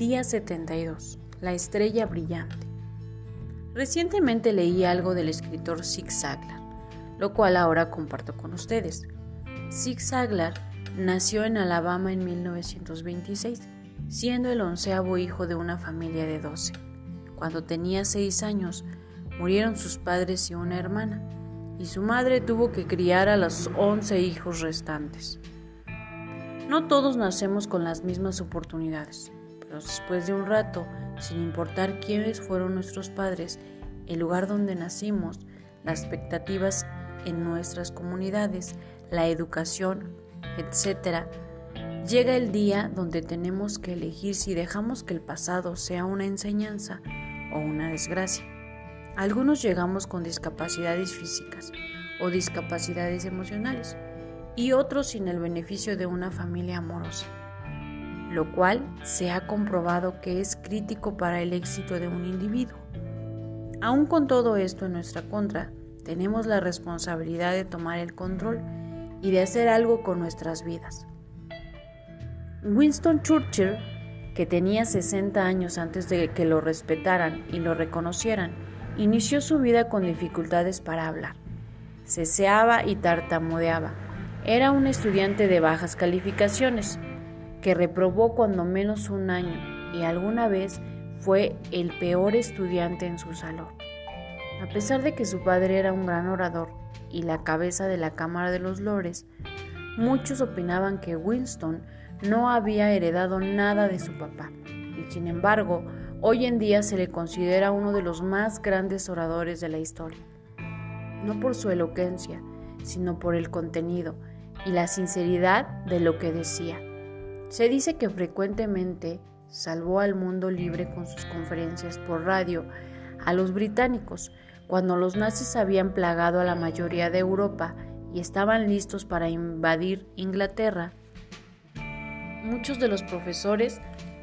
Día 72. La estrella brillante. Recientemente leí algo del escritor Zig Ziglar, lo cual ahora comparto con ustedes. Zig Ziglar nació en Alabama en 1926, siendo el onceavo hijo de una familia de 12. Cuando tenía 6 años, murieron sus padres y una hermana, y su madre tuvo que criar a los 11 hijos restantes. No todos nacemos con las mismas oportunidades, después de un rato, sin importar quiénes fueron nuestros padres, el lugar donde nacimos, las expectativas en nuestras comunidades, la educación, etc., llega el día donde tenemos que elegir si dejamos que el pasado sea una enseñanza o una desgracia. Algunos llegamos con discapacidades físicas o discapacidades emocionales y otros sin el beneficio de una familia amorosa, lo cual se ha comprobado que es crítico para el éxito de un individuo. Aún con todo esto en nuestra contra, tenemos la responsabilidad de tomar el control y de hacer algo con nuestras vidas. Winston Churchill, que tenía 60 años antes de que lo respetaran y lo reconocieran, inició su vida con dificultades para hablar. Ceseaba y tartamudeaba era un estudiante de bajas calificaciones, que reprobó cuando menos un año y alguna vez fue el peor estudiante en su salón. A pesar de que su padre era un gran orador y la cabeza de la Cámara de los Lores, muchos opinaban que Winston no había heredado nada de su papá y sin embargo hoy en día se le considera uno de los más grandes oradores de la historia. No por su elocuencia, sino por el contenido y la sinceridad de lo que decía. Se dice que frecuentemente salvó al mundo libre con sus conferencias por radio a los británicos cuando los nazis habían plagado a la mayoría de Europa y estaban listos para invadir Inglaterra. Muchos de los profesores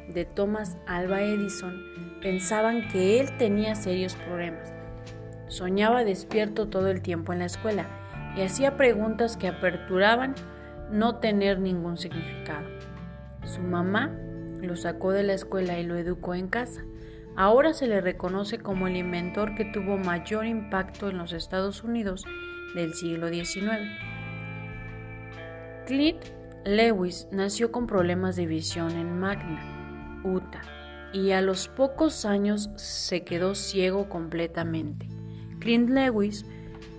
de Thomas Alva Edison pensaban que él tenía serios problemas. Soñaba despierto todo el tiempo en la escuela y hacía preguntas que aperturaban no tener ningún significado. Su mamá lo sacó de la escuela y lo educó en casa. Ahora se le reconoce como el inventor que tuvo mayor impacto en los Estados Unidos del siglo XIX. Clint Lewis nació con problemas de visión en Magna, Utah, y a los pocos años se quedó ciego completamente. Clint Lewis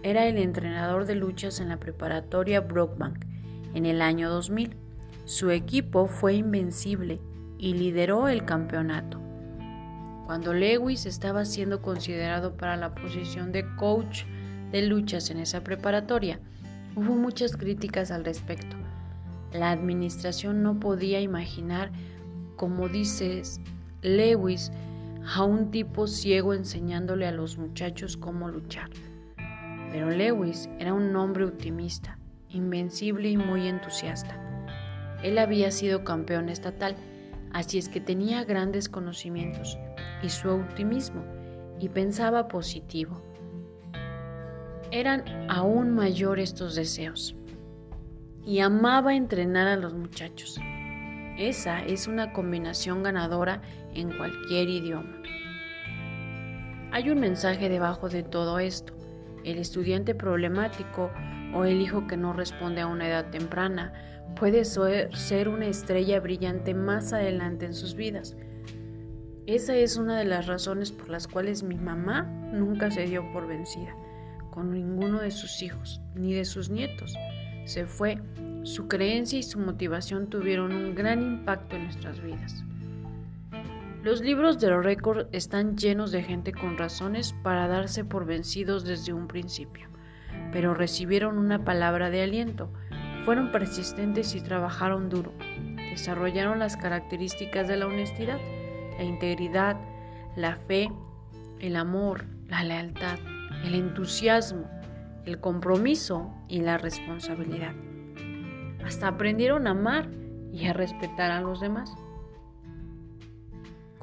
era el entrenador de luchas en la preparatoria Brockbank en el año 2000. Su equipo fue invencible y lideró el campeonato. Cuando Lewis estaba siendo considerado para la posición de coach de luchas en esa preparatoria, hubo muchas críticas al respecto. La administración no podía imaginar, como dices, Lewis a un tipo ciego enseñándole a los muchachos cómo luchar. Pero Lewis era un hombre optimista, invencible y muy entusiasta. Él había sido campeón estatal, así es que tenía grandes conocimientos y su optimismo y pensaba positivo. Eran aún mayor estos deseos y amaba entrenar a los muchachos. Esa es una combinación ganadora en cualquier idioma. Hay un mensaje debajo de todo esto el estudiante problemático o el hijo que no responde a una edad temprana puede ser una estrella brillante más adelante en sus vidas. Esa es una de las razones por las cuales mi mamá nunca se dio por vencida con ninguno de sus hijos ni de sus nietos. Se fue. Su creencia y su motivación tuvieron un gran impacto en nuestras vidas. Los libros de récord están llenos de gente con razones para darse por vencidos desde un principio, pero recibieron una palabra de aliento, fueron persistentes y trabajaron duro, desarrollaron las características de la honestidad, la integridad, la fe, el amor, la lealtad, el entusiasmo, el compromiso y la responsabilidad. Hasta aprendieron a amar y a respetar a los demás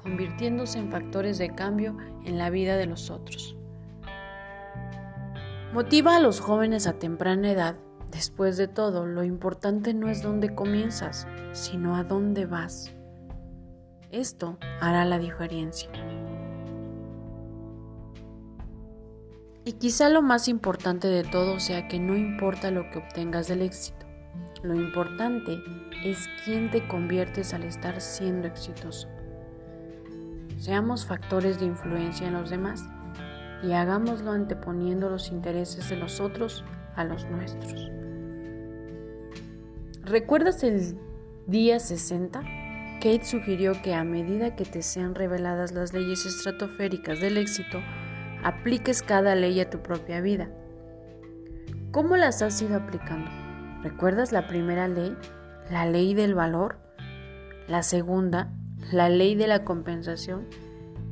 convirtiéndose en factores de cambio en la vida de los otros. Motiva a los jóvenes a temprana edad. Después de todo, lo importante no es dónde comienzas, sino a dónde vas. Esto hará la diferencia. Y quizá lo más importante de todo sea que no importa lo que obtengas del éxito, lo importante es quién te conviertes al estar siendo exitoso. Seamos factores de influencia en los demás y hagámoslo anteponiendo los intereses de los otros a los nuestros. ¿Recuerdas el día 60? Kate sugirió que a medida que te sean reveladas las leyes estratosféricas del éxito, apliques cada ley a tu propia vida. ¿Cómo las has ido aplicando? ¿Recuerdas la primera ley? La ley del valor. La segunda, la ley de la compensación.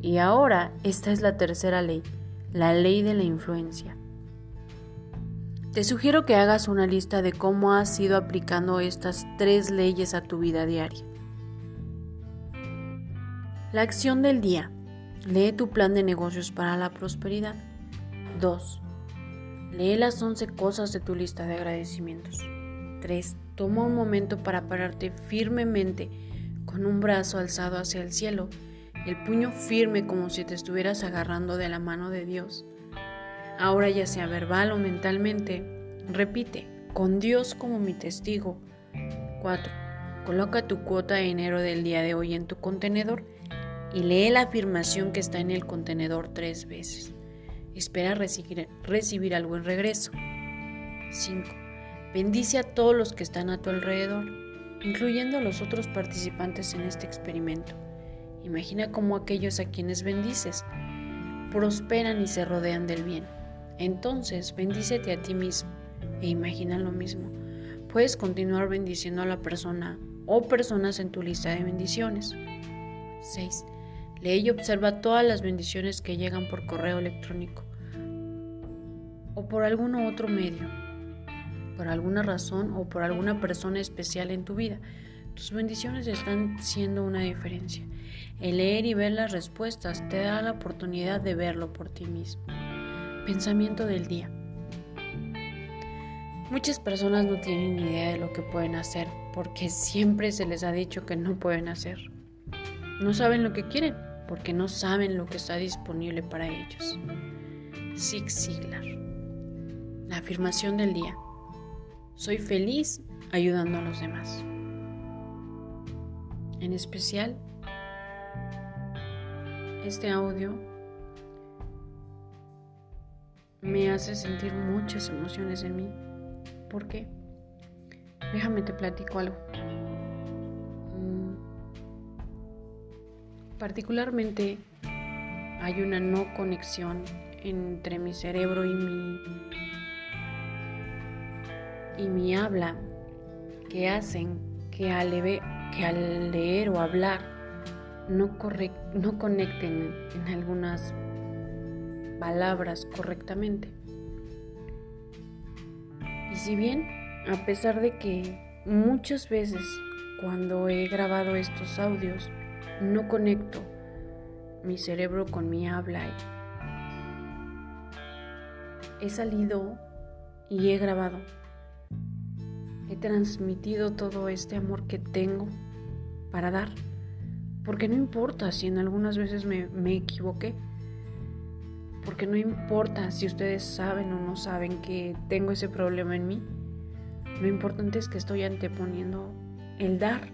Y ahora esta es la tercera ley, la ley de la influencia. Te sugiero que hagas una lista de cómo has ido aplicando estas tres leyes a tu vida diaria. La acción del día. Lee tu plan de negocios para la prosperidad. 2. Lee las 11 cosas de tu lista de agradecimientos. 3. Toma un momento para pararte firmemente con un brazo alzado hacia el cielo, el puño firme como si te estuvieras agarrando de la mano de Dios. Ahora ya sea verbal o mentalmente, repite, con Dios como mi testigo. 4. Coloca tu cuota de dinero del día de hoy en tu contenedor y lee la afirmación que está en el contenedor tres veces. Espera recibir, recibir algo en regreso. 5. Bendice a todos los que están a tu alrededor, incluyendo a los otros participantes en este experimento. Imagina cómo aquellos a quienes bendices prosperan y se rodean del bien. Entonces, bendícete a ti mismo e imagina lo mismo. Puedes continuar bendiciendo a la persona o personas en tu lista de bendiciones. 6. Lee y observa todas las bendiciones que llegan por correo electrónico o por algún otro medio, por alguna razón o por alguna persona especial en tu vida. Tus bendiciones están siendo una diferencia. El leer y ver las respuestas te da la oportunidad de verlo por ti mismo. Pensamiento del día. Muchas personas no tienen idea de lo que pueden hacer porque siempre se les ha dicho que no pueden hacer. No saben lo que quieren porque no saben lo que está disponible para ellos. Zig Ziglar. La afirmación del día. Soy feliz ayudando a los demás. En especial, este audio me hace sentir muchas emociones en mí. ¿Por qué? Déjame te platico algo. Mm, particularmente hay una no conexión entre mi cerebro y mi y mi habla que hacen que al, que al leer o hablar no, no conecten en algunas palabras correctamente. Y si bien, a pesar de que muchas veces cuando he grabado estos audios no conecto mi cerebro con mi habla, he salido y he grabado. He transmitido todo este amor que tengo para dar. Porque no importa si en algunas veces me, equivoqué porque no importa si ustedes saben o no saben que tengo ese problema en mí. Lo importante es que estoy anteponiendo el dar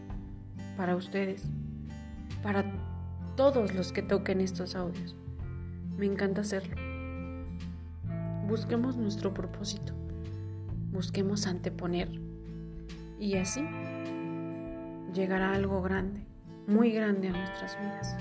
para ustedes, para todos los que toquen estos audios. Me encanta hacerlo. Busquemos nuestro propósito, busquemos anteponer y así llegará algo grande, muy grande a nuestras vidas.